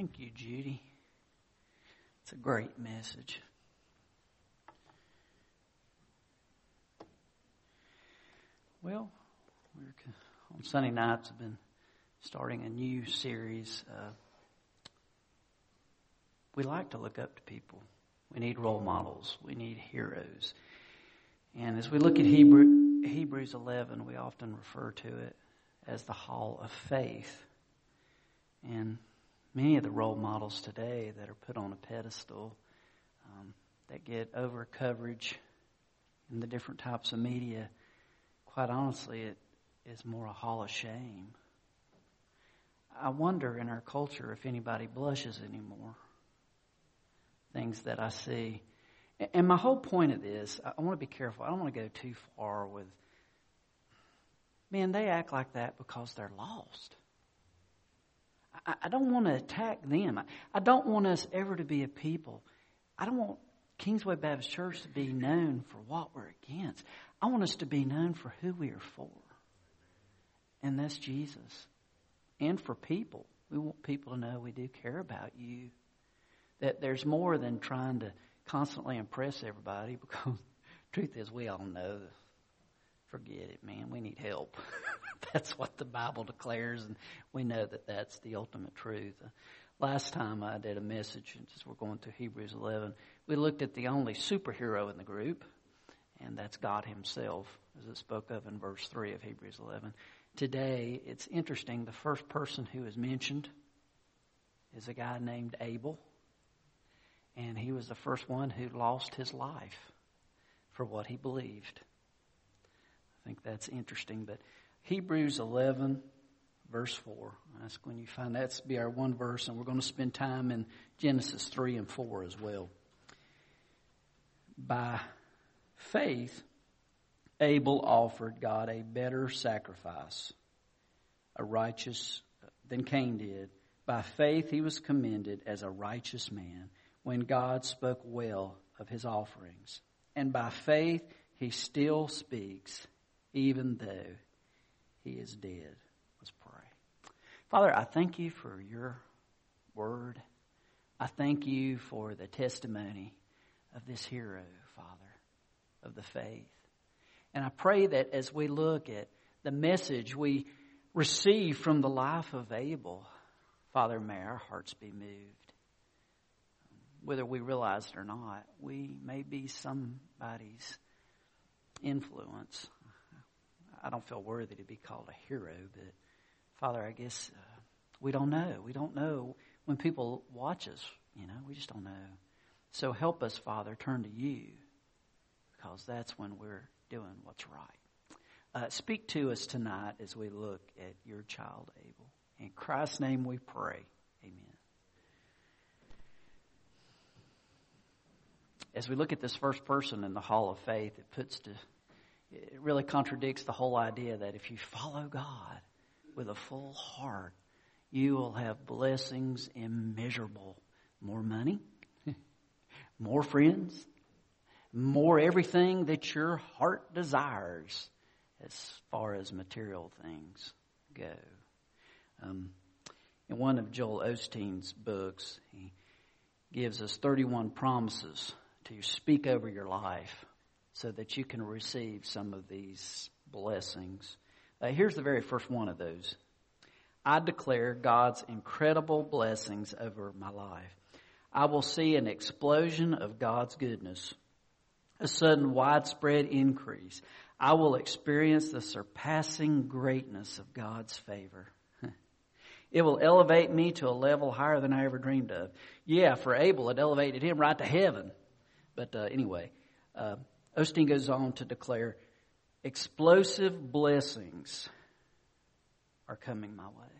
Thank you, Judy. It's a great message. Well, we're on Sunday nights. I've been starting a new series. Uh, we like to look up to people. We need role models. We need heroes. And as we look at Hebrew, Hebrews 11, we often refer to it as the Hall of Faith. And many of the role models today that are put on a pedestal um, that get over coverage in the different types of media, quite honestly, it is more a hall of shame. I wonder in our culture if anybody blushes anymore. Things that I see. And my whole point of this, I want to be careful. I don't want to go too far with, man, they act like that because they're lost. I, I don't want to attack them. I, I don't want us ever to be a people. I don't want Kingsway Baptist Church to be known for what we're against. I want us to be known for who we are for. And that's Jesus. And for people. We want people to know we do care about you. That there's more than trying to constantly impress everybody because truth is we all know forget it, man. We need help. that's what the Bible declares, and we know that that's the ultimate truth. Uh, last time I did a message, we're going through Hebrews 11, we looked at the only superhero in the group, and that's God Himself, as it spoke of in verse 3 of Hebrews 11. Today, it's interesting, the first person who is mentioned is a guy named Abel, and he was the first one who lost his life for what he believed. I think that's interesting. But Hebrews 11, verse 4. That's when you find that's be our one verse, and we're going to spend time in Genesis 3 and 4 as well. By faith, Abel offered God a better sacrifice, a righteous than Cain did. By faith, he was commended as a righteous man when God spoke well of his offerings. And by faith, he still speaks even though he is dead. Let's pray. Father, I thank you for your word. I thank you for the testimony of this hero, Father, of the faith. And I pray that as we look at the message we receive from the life of Abel, Father, may our hearts be moved. Whether we realize it or not, we may be somebody's influence I don't feel worthy to be called a hero, but Father, I guess uh, we don't know. We don't know when people watch us, you know, we just don't know. So help us, Father, turn to you because that's when we're doing what's right. Uh, speak to us tonight as we look at your child, Abel. In Christ's name we pray. Amen. As we look at this first person in the hall of faith, it puts to it really contradicts the whole idea that if you follow God with a full heart, you will have blessings immeasurable. More money, more friends, more everything that your heart desires as far as material things go. Um, in one of Joel Osteen's books, he gives us 31 promises to speak over your life so that you can receive some of these blessings. Uh, here's the very first one of those. I declare God's incredible blessings over my life. I will see an explosion of God's goodness, a sudden widespread increase. I will experience the surpassing greatness of God's favor. It will elevate me to a level higher than I ever dreamed of. Yeah, for Abel, it elevated him right to heaven. But uh, anyway, uh, Osteen goes on to declare, explosive blessings are coming my way.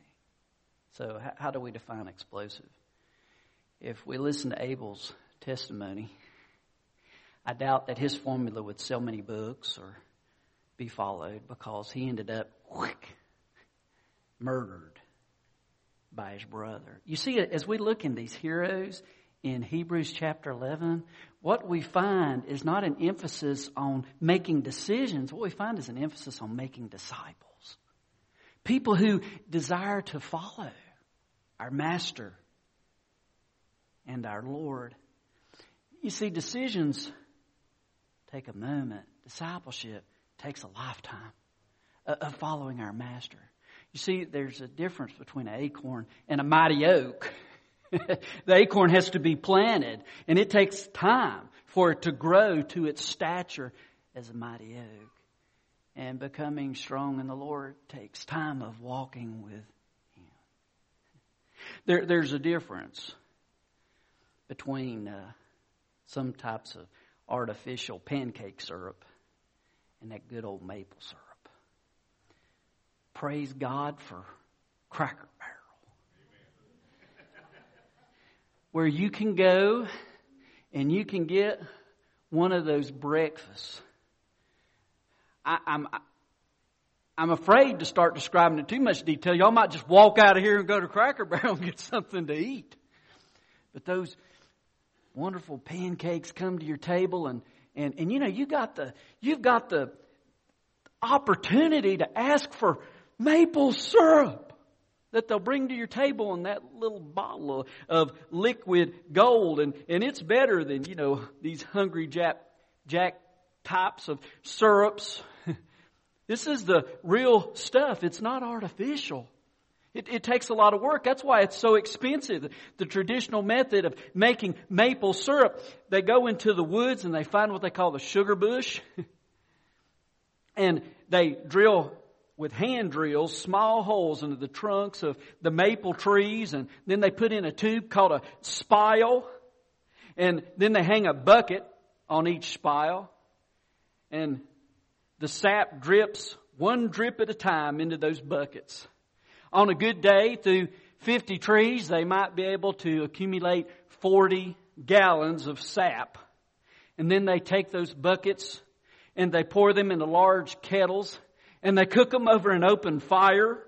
So, how do we define explosive? If we listen to Abel's testimony, I doubt that his formula would sell many books or be followed because he ended up murdered by his brother. You see, as we look in these heroes in Hebrews chapter 11, what we find is not an emphasis on making decisions. What we find is an emphasis on making disciples. People who desire to follow our master, and our Lord. You see, decisions take a moment. Discipleship takes a lifetime of following our Master. You see, there's a difference between an acorn and a mighty oak. the acorn has to be planted, and it takes time for it to grow to its stature as a mighty oak. And becoming strong in the Lord takes time of walking with Him. There, there's a difference between uh, some types of artificial pancake syrup and that good old maple syrup. Praise God for Cracker Barrel. Where you can go and you can get one of those breakfasts. I, I'm, I'm afraid to start describing in too much detail. Y'all might just walk out of here and go to Cracker Barrel and get something to eat. But those wonderful pancakes come to your table and, and, and you know, you got the, you've got the opportunity to ask for maple syrup that they'll bring to your table in that little bottle of liquid gold. And, and it's better than, you know, these hungry jack, jack types of syrups. this is the real stuff. It's not artificial. It, it, takes a lot of work. That's why it's so expensive. The traditional method of making maple syrup, they go into the woods and they find what they call the sugar bush. and they drill with hand drills small holes into the trunks of the maple trees and then they put in a tube called a spile and then they hang a bucket on each spile and the sap drips one drip at a time into those buckets. On a good day, through 50 trees, they might be able to accumulate 40 gallons of sap. And then they take those buckets and they pour them into large kettles and they cook them over an open fire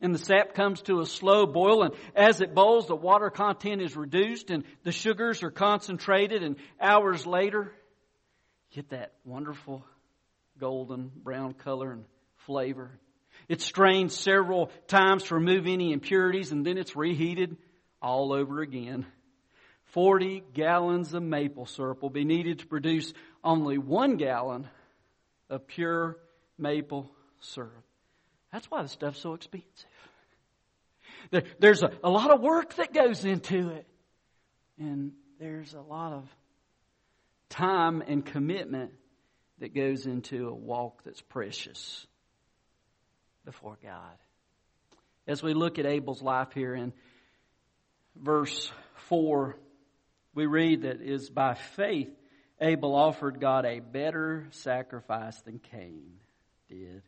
and the sap comes to a slow boil and as it boils the water content is reduced and the sugars are concentrated and hours later get that wonderful golden brown color and flavor. It's strained several times to remove any impurities and then it's reheated all over again. 40 gallons of maple syrup will be needed to produce only one gallon of pure maple syrup. That's why the stuff's so expensive. There, there's a, a lot of work that goes into it. And there's a lot of time and commitment that goes into a walk that's precious before God. As we look at Abel's life here in verse 4, we read that is by faith Abel offered God a better sacrifice than Cain did.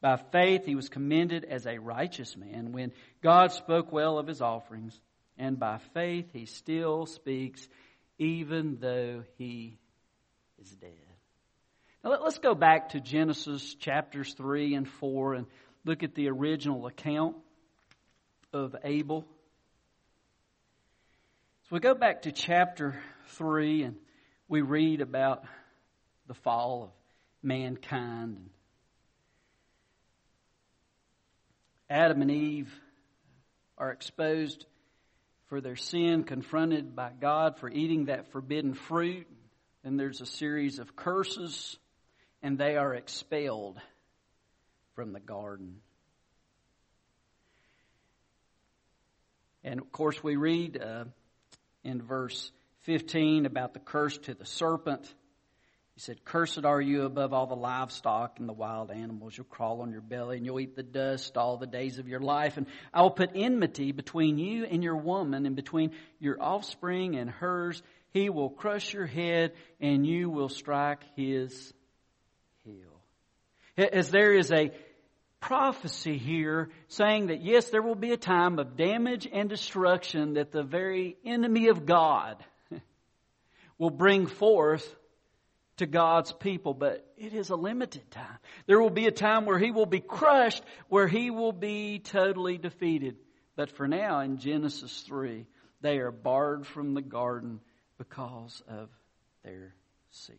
By faith, he was commended as a righteous man when God spoke well of his offerings. And by faith, he still speaks even though he is dead. Now let's go back to Genesis chapters 3 and 4 and look at the original account of Abel. So we go back to chapter 3 and we read about the fall of mankind Adam and Eve are exposed for their sin, confronted by God for eating that forbidden fruit. And there's a series of curses, and they are expelled from the garden. And of course, we read uh, in verse 15 about the curse to the serpent. He said, Cursed are you above all the livestock and the wild animals. You'll crawl on your belly and you'll eat the dust all the days of your life. And I will put enmity between you and your woman and between your offspring and hers. He will crush your head and you will strike his heel. As there is a prophecy here saying that yes, there will be a time of damage and destruction that the very enemy of God will bring forth to God's people, but it is a limited time. There will be a time where he will be crushed, where he will be totally defeated. But for now, in Genesis 3, they are barred from the garden because of their sin.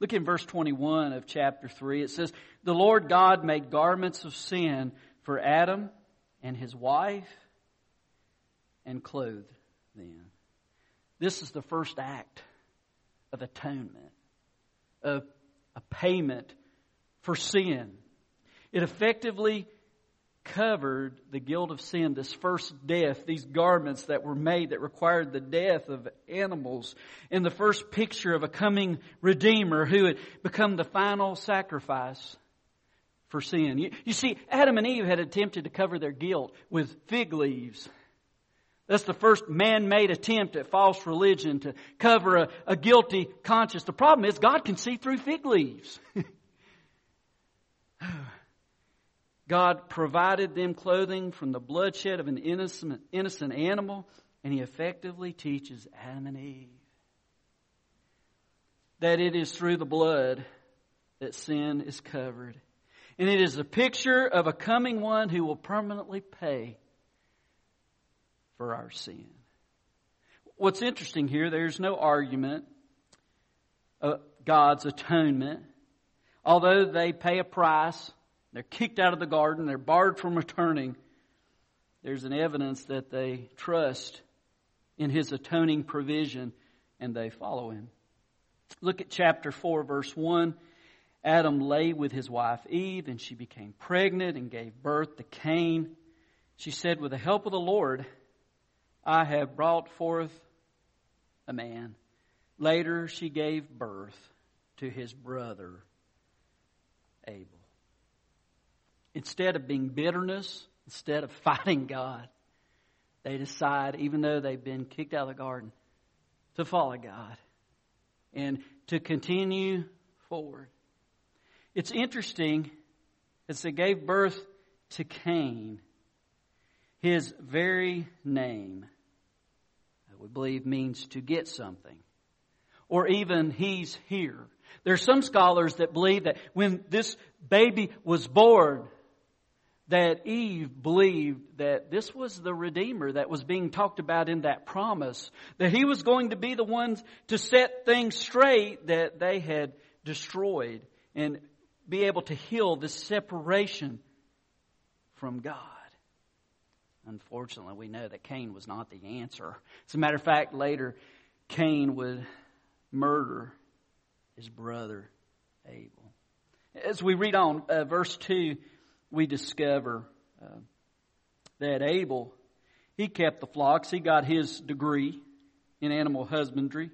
Look in verse 21 of chapter 3. It says, The Lord God made garments of sin for Adam and his wife and clothed them. This is the first act of atonement, of a payment for sin. It effectively covered the guilt of sin, this first death, these garments that were made that required the death of animals, in the first picture of a coming Redeemer who had become the final sacrifice for sin. You, you see, Adam and Eve had attempted to cover their guilt with fig leaves. That's the first man-made attempt at false religion to cover a, a guilty conscience. The problem is God can see through fig leaves. God provided them clothing from the bloodshed of an innocent, innocent animal, and He effectively teaches Adam and Eve that it is through the blood that sin is covered. And it is a picture of a coming one who will permanently pay for our sin. What's interesting here, there's no argument of God's atonement. Although they pay a price, they're kicked out of the garden, they're barred from returning, there's an evidence that they trust in His atoning provision and they follow Him. Look at chapter 4, verse 1. Adam lay with his wife Eve, and she became pregnant and gave birth to Cain. She said, With the help of the Lord, I have brought forth a man. Later, she gave birth to his brother Abel. Instead of being bitterness, instead of fighting God, they decide, even though they've been kicked out of the garden, to follow God and to continue forward. It's interesting as they gave birth to Cain, his very name, we believe means to get something. Or even he's here. There are some scholars that believe that when this baby was born, that Eve believed that this was the Redeemer that was being talked about in that promise, that he was going to be the one to set things straight that they had destroyed and be able to heal this separation from God. Unfortunately, we know that Cain was not the answer. As a matter of fact, later, Cain would murder his brother Abel. As we read on, uh, verse 2, we discover uh, that Abel, he kept the flocks, he got his degree in animal husbandry.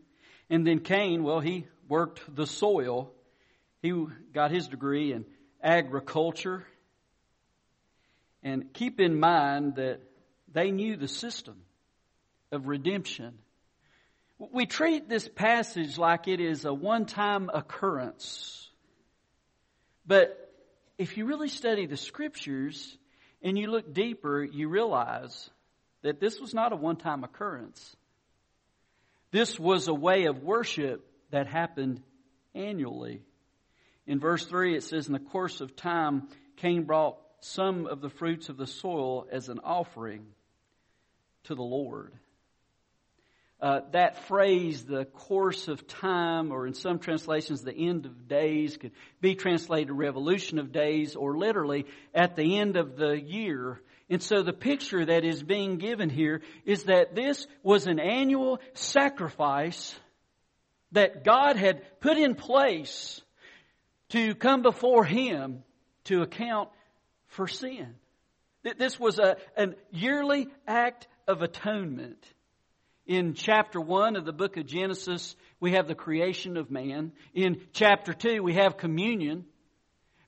And then Cain, well, he worked the soil. He got his degree in agriculture and keep in mind that they knew the system of redemption. We treat this passage like it is a one time occurrence. But if you really study the scriptures and you look deeper, you realize that this was not a one time occurrence. This was a way of worship that happened annually. In verse 3, it says, In the course of time, Cain brought some of the fruits of the soil as an offering to the Lord. Uh, that phrase, the course of time, or in some translations, the end of days, could be translated revolution of days, or literally at the end of the year. And so the picture that is being given here is that this was an annual sacrifice that God had put in place to come before Him to account for sin. This was a, a yearly act of atonement. In chapter 1 of the book of Genesis, we have the creation of man. In chapter 2, we have communion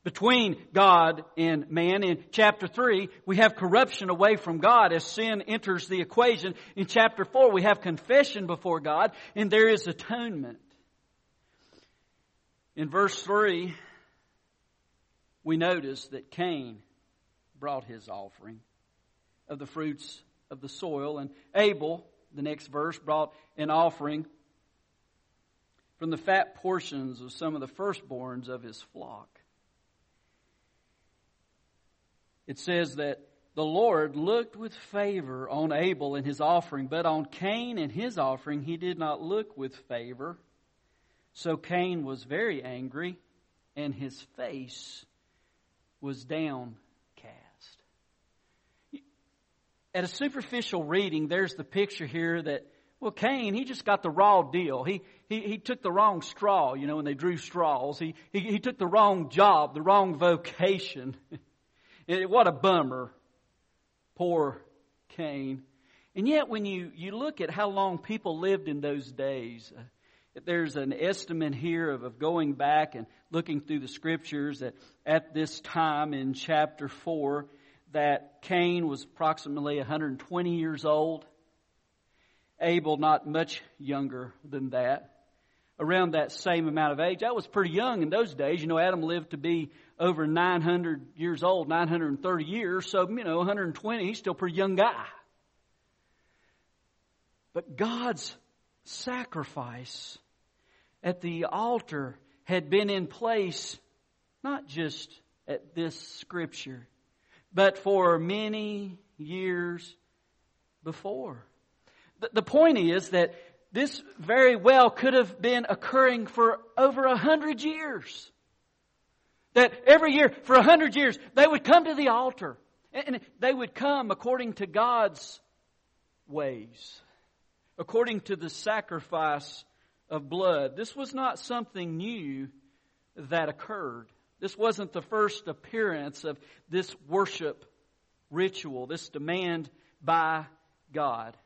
between God and man. In chapter 3, we have corruption away from God as sin enters the equation. In chapter 4, we have confession before God, and there is atonement. In verse 3, we notice that Cain brought his offering of the fruits of the soil, and Abel, the next verse, brought an offering from the fat portions of some of the firstborns of his flock. It says that the Lord looked with favor on Abel and his offering, but on Cain and his offering he did not look with favor. So Cain was very angry, and his face was downcast. At a superficial reading, there's the picture here that well, Cain, he just got the raw deal. He, he, he took the wrong straw, you know, when they drew straws. He, he, he took the wrong job, the wrong vocation. it, what a bummer. Poor Cain. And yet, when you, you look at how long people lived in those days, uh, there's an estimate here of, of going back and looking through the scriptures that at this time in chapter 4, that Cain was approximately 120 years old. Abel not much younger than that. Around that same amount of age. That was pretty young in those days. You know, Adam lived to be over 900 years old, 930 years. So, you know, 120, he's still a pretty young guy. But God's sacrifice at the altar had been in place not just at this scripture, but for many years before. The point is that this very well could have been occurring for over a hundred years. That every year, for a hundred years, they would come to the altar. And they would come according to God's ways, according to the sacrifice of blood. This was not something new that occurred. This wasn't the first appearance of this worship ritual, this demand by God.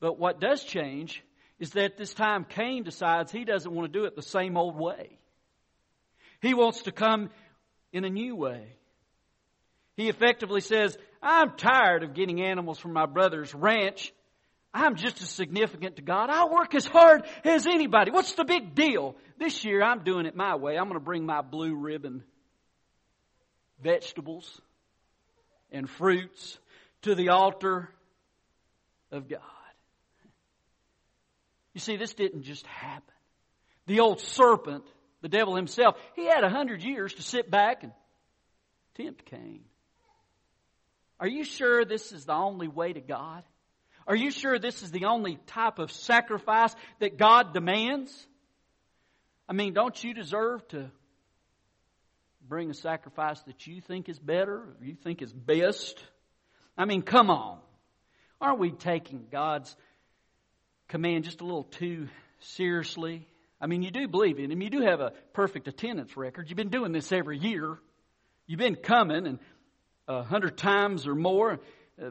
But what does change is that this time Cain decides he doesn't want to do it the same old way. He wants to come in a new way. He effectively says, I'm tired of getting animals from my brother's ranch. I'm just as significant to God. I work as hard as anybody. What's the big deal? This year I'm doing it my way. I'm going to bring my blue ribbon vegetables and fruits to the altar of God. You see, this didn't just happen. The old serpent, the devil himself, he had a hundred years to sit back and tempt Cain. Are you sure this is the only way to God? Are you sure this is the only type of sacrifice that God demands? I mean, don't you deserve to bring a sacrifice that you think is better, you think is best? I mean, come on. Aren't we taking God's command just a little too seriously. I mean, you do believe in Him. You do have a perfect attendance record. You've been doing this every year. You've been coming and a hundred times or more. Uh,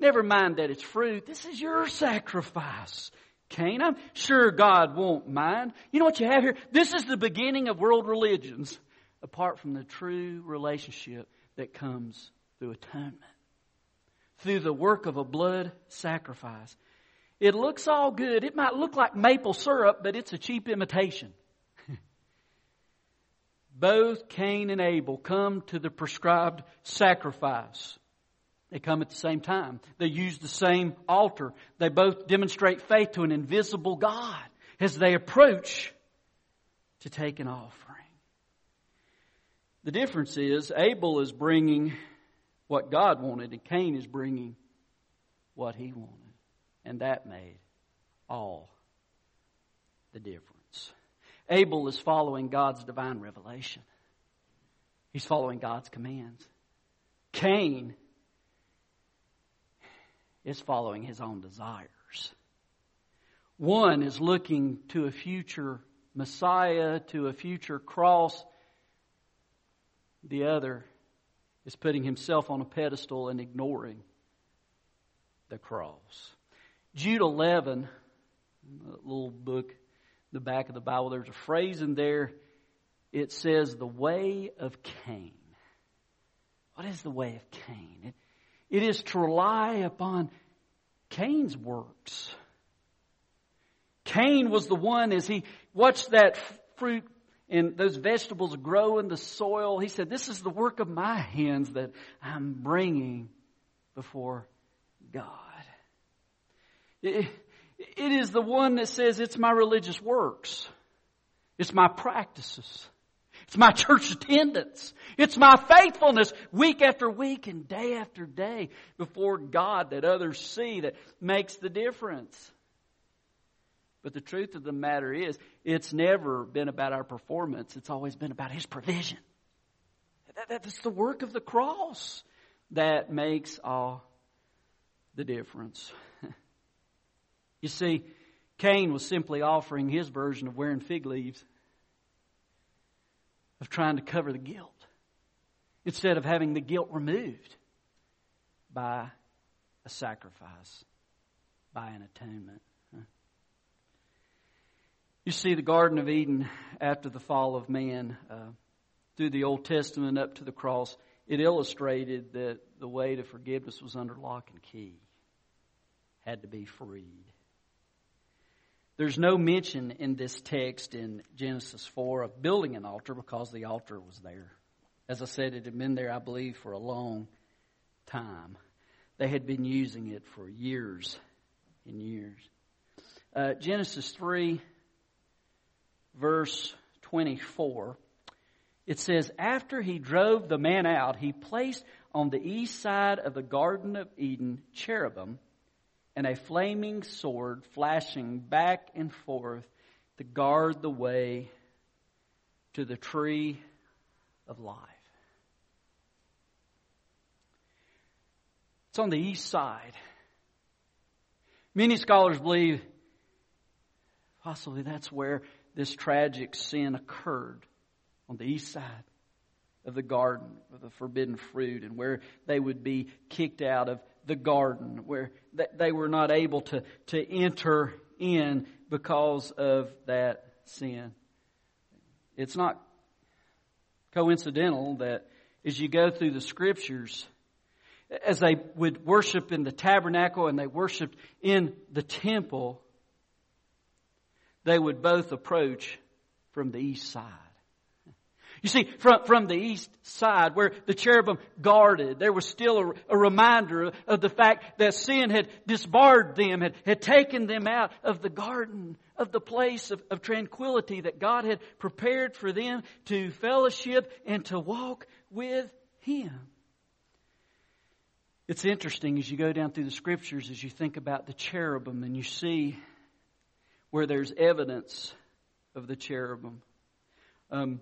never mind that it's fruit. This is your sacrifice. Cain, I'm sure God won't mind. You know what you have here? This is the beginning of world religions, apart from the true relationship that comes through atonement, through the work of a blood sacrifice. It looks all good. It might look like maple syrup, but it's a cheap imitation. Both Cain and Abel come to the prescribed sacrifice. They come at the same time. They use the same altar. They both demonstrate faith to an invisible God as they approach to take an offering. The difference is Abel is bringing what God wanted and Cain is bringing what he wanted. And that made all the difference. Abel is following God's divine revelation. He's following God's commands. Cain is following his own desires. One is looking to a future Messiah, to a future cross. The other is putting himself on a pedestal and ignoring the cross. Jude 11, little book, the back of the Bible, there's a phrase in there. It says, the way of Cain. What is the way of Cain? It, it is to rely upon Cain's works. Cain was the one as he watched that fruit and those vegetables grow in the soil. He said, this is the work of my hands that I'm bringing before God. It, it is the one that says it's my religious works. It's my practices. It's my church attendance. It's my faithfulness week after week and day after day before God that others see that makes the difference. But the truth of the matter is, it's never been about our performance. It's always been about His provision. That's the work of the cross that makes all the difference. You see, Cain was simply offering his version of wearing fig leaves, of trying to cover the guilt, instead of having the guilt removed by a sacrifice, by an atonement. You see, the Garden of Eden, after the fall of man, uh, through the Old Testament up to the cross, it illustrated that the way to forgiveness was under lock and key, had to be freed. There's no mention in this text in Genesis 4 of building an altar because the altar was there. As I said, it had been there, I believe, for a long time. They had been using it for years and years. Uh, Genesis 3 verse 24, it says, After he drove the man out, he placed on the east side of the Garden of Eden cherubim and a flaming sword flashing back and forth to guard the way to the tree of life. It's on the east side. Many scholars believe possibly that's where this tragic sin occurred on the east side of the garden of the forbidden fruit and where they would be kicked out of the garden, where they were not able to, to enter in because of that sin. It's not coincidental that as you go through the scriptures, as they would worship in the tabernacle and they worshiped in the temple, they would both approach from the east side. You see, from, from the east side where the cherubim guarded, there was still a, a, reminder of the fact that sin had disbarred them, had, had taken them out of the garden, of the place of, of tranquility that God had prepared for them to fellowship and to walk with Him. It's interesting as you go down through the scriptures, as you think about the cherubim and you see where there's evidence of the cherubim. Um,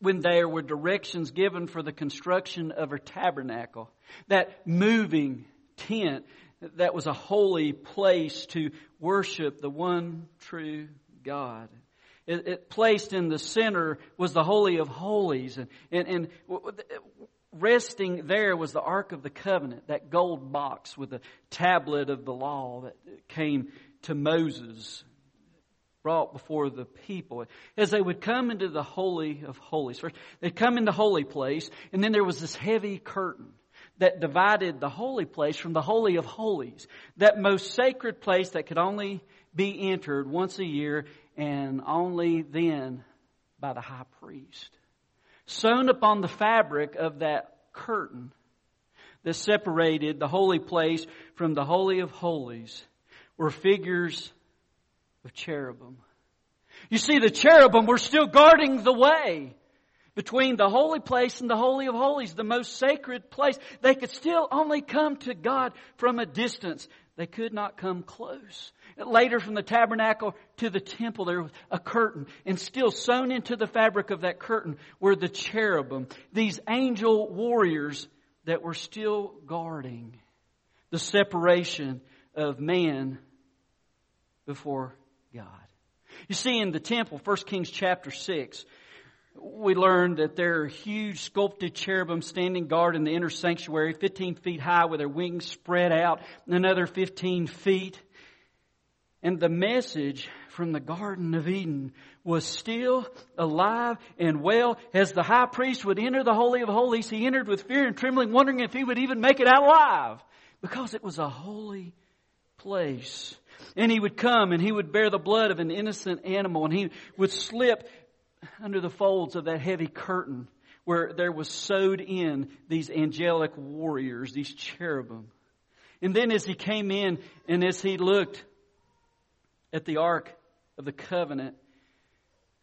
when there were directions given for the construction of a tabernacle, that moving tent that was a holy place to worship the one true God. It, it placed in the center was the Holy of Holies, and, and, and resting there was the Ark of the Covenant, that gold box with the tablet of the law that came to Moses brought before the people. As they would come into the Holy of Holies, first they'd come in the holy place, and then there was this heavy curtain that divided the holy place from the Holy of Holies. That most sacred place that could only be entered once a year and only then by the high priest. Sewn upon the fabric of that curtain that separated the holy place from the Holy of Holies were figures cherubim. You see, the cherubim were still guarding the way between the holy place and the holy of holies, the most sacred place. They could still only come to God from a distance. They could not come close. Later from the tabernacle to the temple, there was a curtain, and still sewn into the fabric of that curtain were the cherubim, these angel warriors that were still guarding the separation of man before God. You see, in the temple, 1 Kings chapter 6, we learned that there are huge sculpted cherubim standing guard in the inner sanctuary, 15 feet high with their wings spread out, another 15 feet. And the message from the Garden of Eden was still alive and well. As the high priest would enter the Holy of Holies, he entered with fear and trembling, wondering if he would even make it out alive. Because it was a holy place. And he would come and he would bear the blood of an innocent animal and he would slip under the folds of that heavy curtain where there was sewed in these angelic warriors, these cherubim. And then as he came in and as he looked at the Ark of the Covenant,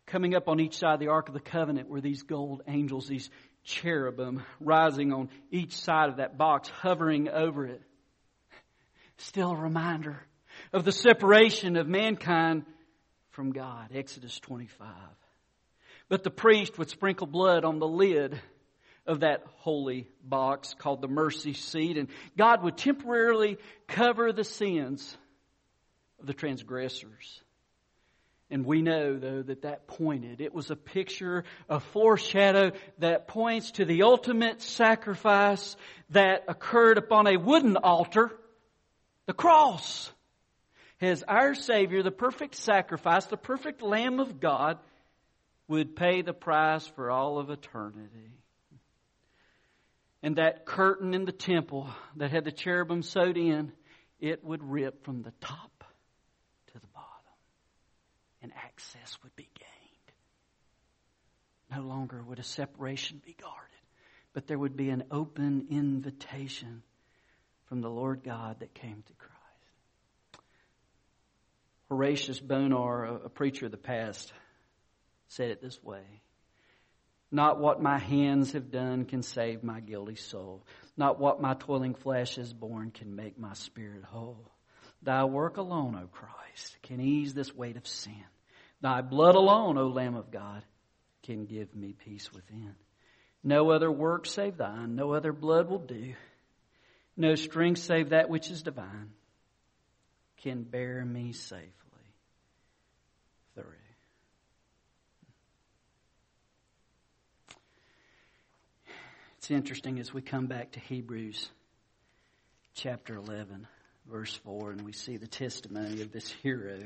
coming up on each side of the Ark of the Covenant were these gold angels, these cherubim rising on each side of that box, hovering over it. Still a reminder of the separation of mankind from God. Exodus 25. But the priest would sprinkle blood on the lid of that holy box called the mercy seat, and God would temporarily cover the sins of the transgressors. And we know, though, that that pointed. It was a picture, a foreshadow that points to the ultimate sacrifice that occurred upon a wooden altar, the cross. As our Savior, the perfect sacrifice, the perfect Lamb of God, would pay the price for all of eternity. And that curtain in the temple that had the cherubim sewed in, it would rip from the top to the bottom, and access would be gained. No longer would a separation be guarded, but there would be an open invitation from the Lord God that came to Christ. Horatius Bonar, a preacher of the past, said it this way. Not what my hands have done can save my guilty soul. Not what my toiling flesh has borne can make my spirit whole. Thy work alone, O Christ, can ease this weight of sin. Thy blood alone, O Lamb of God, can give me peace within. No other work save thine, no other blood will do. No strength save that which is divine can bear me safely through. It's interesting as we come back to Hebrews chapter 11, verse 4, and we see the testimony of this hero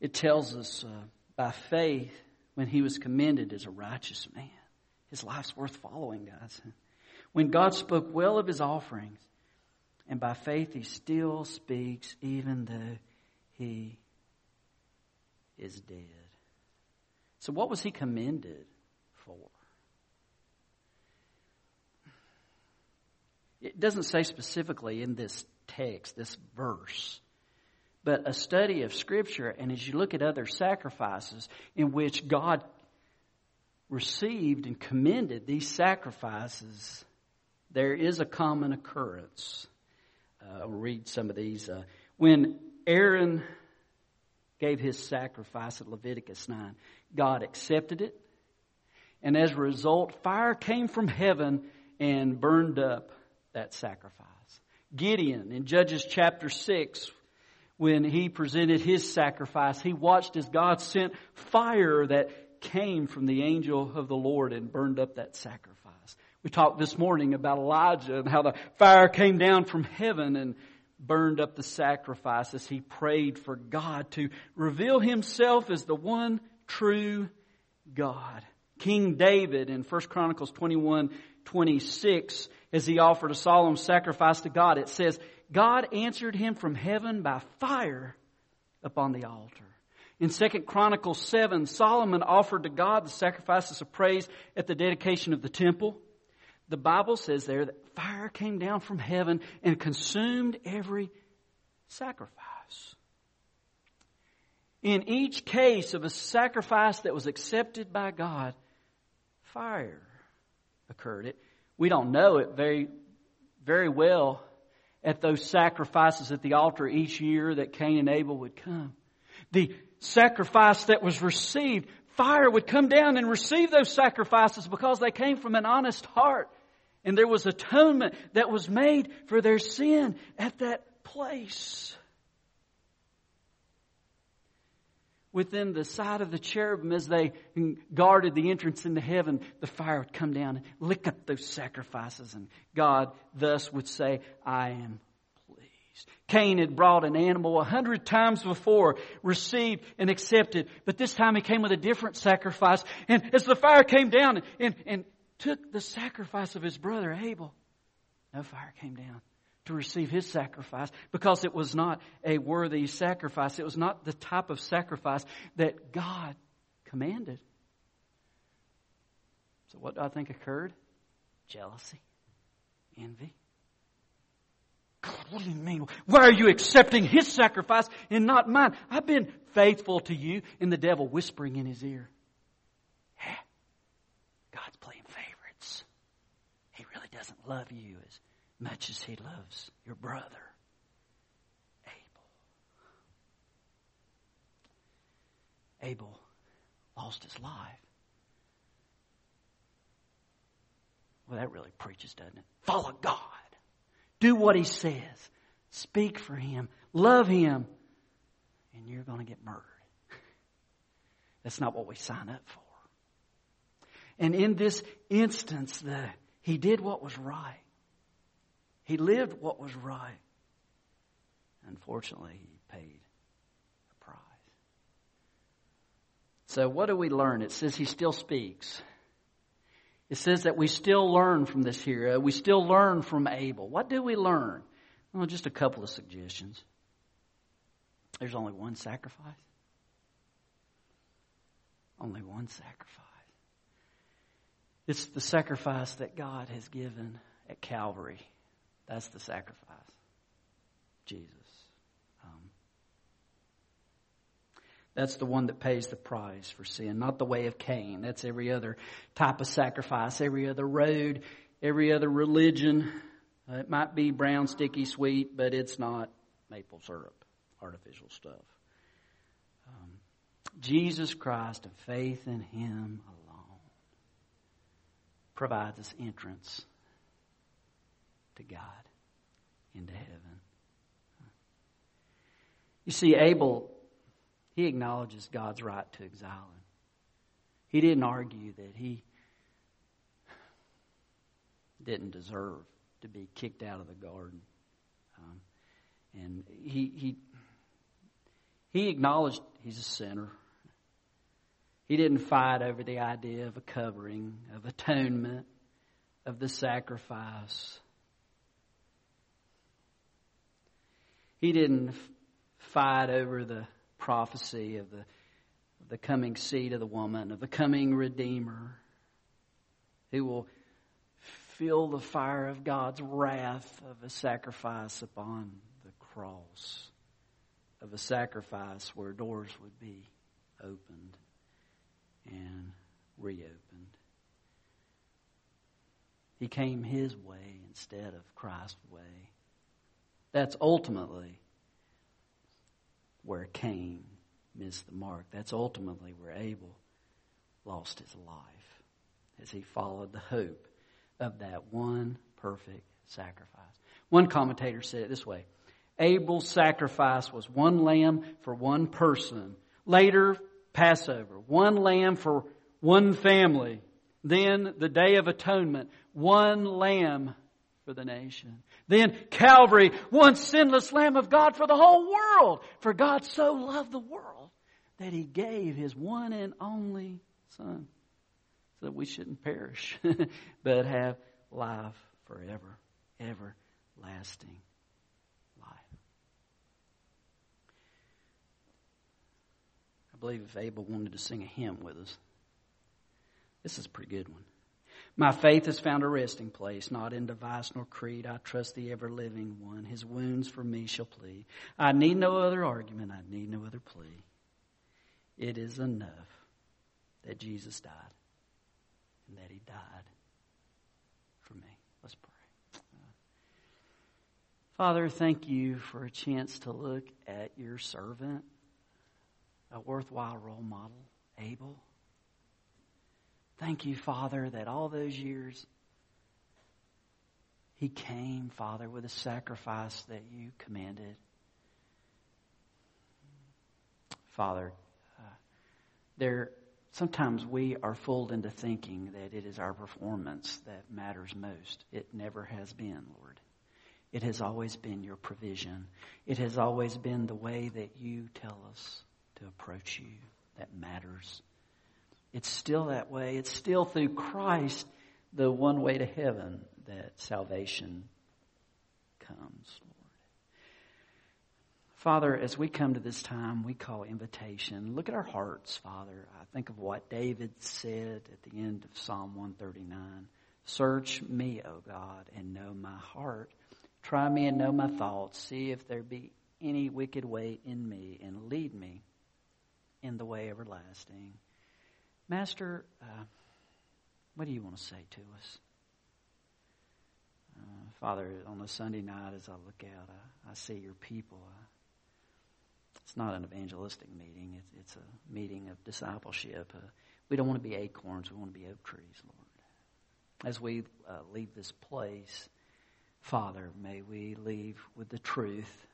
it tells us uh, by faith when he was commended as a righteous man. His life's worth following, guys. When God spoke well of his offerings, and by faith he still speaks even though he is dead. So, what was he commended for? It doesn't say specifically in this text, this verse, but a study of Scripture, and as you look at other sacrifices in which God received and commended these sacrifices, there is a common occurrence. Uh, I'll read some of these. Uh, when Aaron gave his sacrifice at Leviticus 9, God accepted it, and as a result, fire came from heaven and burned up that sacrifice. Gideon in Judges chapter 6, when he presented his sacrifice, he watched as God sent fire that came from the angel of the Lord and burned up that sacrifice. We talked this morning about Elijah and how the fire came down from heaven and burned up the sacrifice as he prayed for God to reveal himself as the one true God. King David in 1 Chronicles 21, 26, as he offered a solemn sacrifice to God, it says, God answered him from heaven by fire upon the altar. In 2 Chronicles 7, Solomon offered to God the sacrifices of praise at the dedication of the temple. The Bible says there that fire came down from heaven and consumed every sacrifice. In each case of a sacrifice that was accepted by God, fire occurred. It, we don't know it very, very well at those sacrifices at the altar each year that Cain and Abel would come. The sacrifice that was received, fire would come down and receive those sacrifices because they came from an honest heart. And there was atonement that was made for their sin at that place. Within the side of the cherubim as they guarded the entrance into heaven, the fire would come down and lick up those sacrifices. And God thus would say, I am pleased. Cain had brought an animal a hundred times before, received and accepted, but this time he came with a different sacrifice. And as the fire came down and, and took the sacrifice of his brother Abel, no fire came down to receive his sacrifice because it was not a worthy sacrifice. It was not the type of sacrifice that God commanded. So, what do I think occurred? Jealousy, envy. God, what do you mean? Why are you accepting his sacrifice and not mine? I've been faithful to you, and the devil whispering in his ear. God's playing favorites. He really doesn't love you as much as he loves your brother, Abel. Abel lost his life. Well, that really preaches, doesn't it? Follow God. Do what he says. speak for him, love him, and you're going to get murdered. That's not what we sign up for. And in this instance, the, he did what was right. He lived what was right. Unfortunately, he paid the price. So, what do we learn? It says he still speaks. It says that we still learn from this hero. We still learn from Abel. What do we learn? Well, just a couple of suggestions. There's only one sacrifice. Only one sacrifice. It's the sacrifice that God has given at Calvary. That's the sacrifice. Jesus. Um, that's the one that pays the price for sin, not the way of Cain. That's every other type of sacrifice, every other road, every other religion. Uh, it might be brown, sticky, sweet, but it's not maple syrup, artificial stuff. Um, Jesus Christ and faith in Him alone provides us entrance to God into heaven. You see, Abel, he acknowledges God's right to exile him. He didn't argue that he didn't deserve to be kicked out of the garden. Um, and he, he, he acknowledged he's a sinner. He didn't fight over the idea of a covering, of atonement, of the sacrifice. He didn't fight over the prophecy of the, the coming seed of the woman, of the coming Redeemer, who will feel the fire of God's wrath of a sacrifice upon the cross, of a sacrifice where doors would be opened and reopened. He came his way instead of Christ's way. That's ultimately where Cain missed the mark. That's ultimately where Abel lost his life as he followed the hope of that one perfect sacrifice. One commentator said it this way Abel's sacrifice was one lamb for one person. Later, Passover, one lamb for one family. Then the Day of Atonement, one lamb for the nation. Then Calvary, one sinless Lamb of God for the whole world. For God so loved the world that He gave His one and only Son so that we shouldn't perish, but have life forever, everlasting. Life. I believe if Abel wanted to sing a hymn with us, this is a pretty good one. My faith has found a resting place, not in device nor creed. I trust the ever living one. His wounds for me shall plead. I need no other argument. I need no other plea. It is enough that Jesus died and that he died for me. Let's pray. Father, thank you for a chance to look at your servant a worthwhile role model, Abel. Thank you, Father, that all those years he came, Father, with a sacrifice that you commanded. Father, uh, there sometimes we are fooled into thinking that it is our performance that matters most. It never has been, Lord. It has always been your provision. It has always been the way that you tell us to approach you that matters. It's still that way. It's still through Christ, the one way to heaven, that salvation comes, Lord. Father, as we come to this time, we call invitation. Look at our hearts, Father. I think of what David said at the end of Psalm 139. Search me, O God, and know my heart. Try me and know my thoughts. See if there be any wicked way in me, and lead me in the way everlasting. Master, uh, what do you want to say to us? Uh, Father, on a Sunday night as I look out, I, I see your people. Uh, it's not an evangelistic meeting, it's, it's a meeting of discipleship. Uh, we don't want to be acorns, we want to be oak trees, Lord. As we uh, leave this place, Father, may we leave with the truth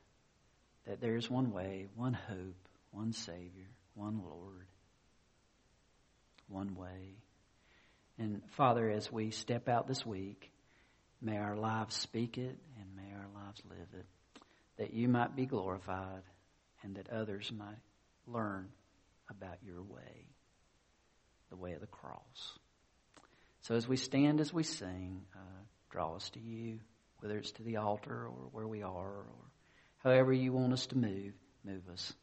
that there is one way, one hope, one Savior, one Lord, one way. And Father, as we step out this week, may our lives speak it and may our lives live it, that you might be glorified and that others might learn about your way, the way of the cross. So as we stand, as we sing, uh, draw us to you whether it's to the altar or where we are or however you want us to move, move us.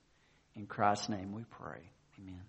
In Christ's name we pray. Amen.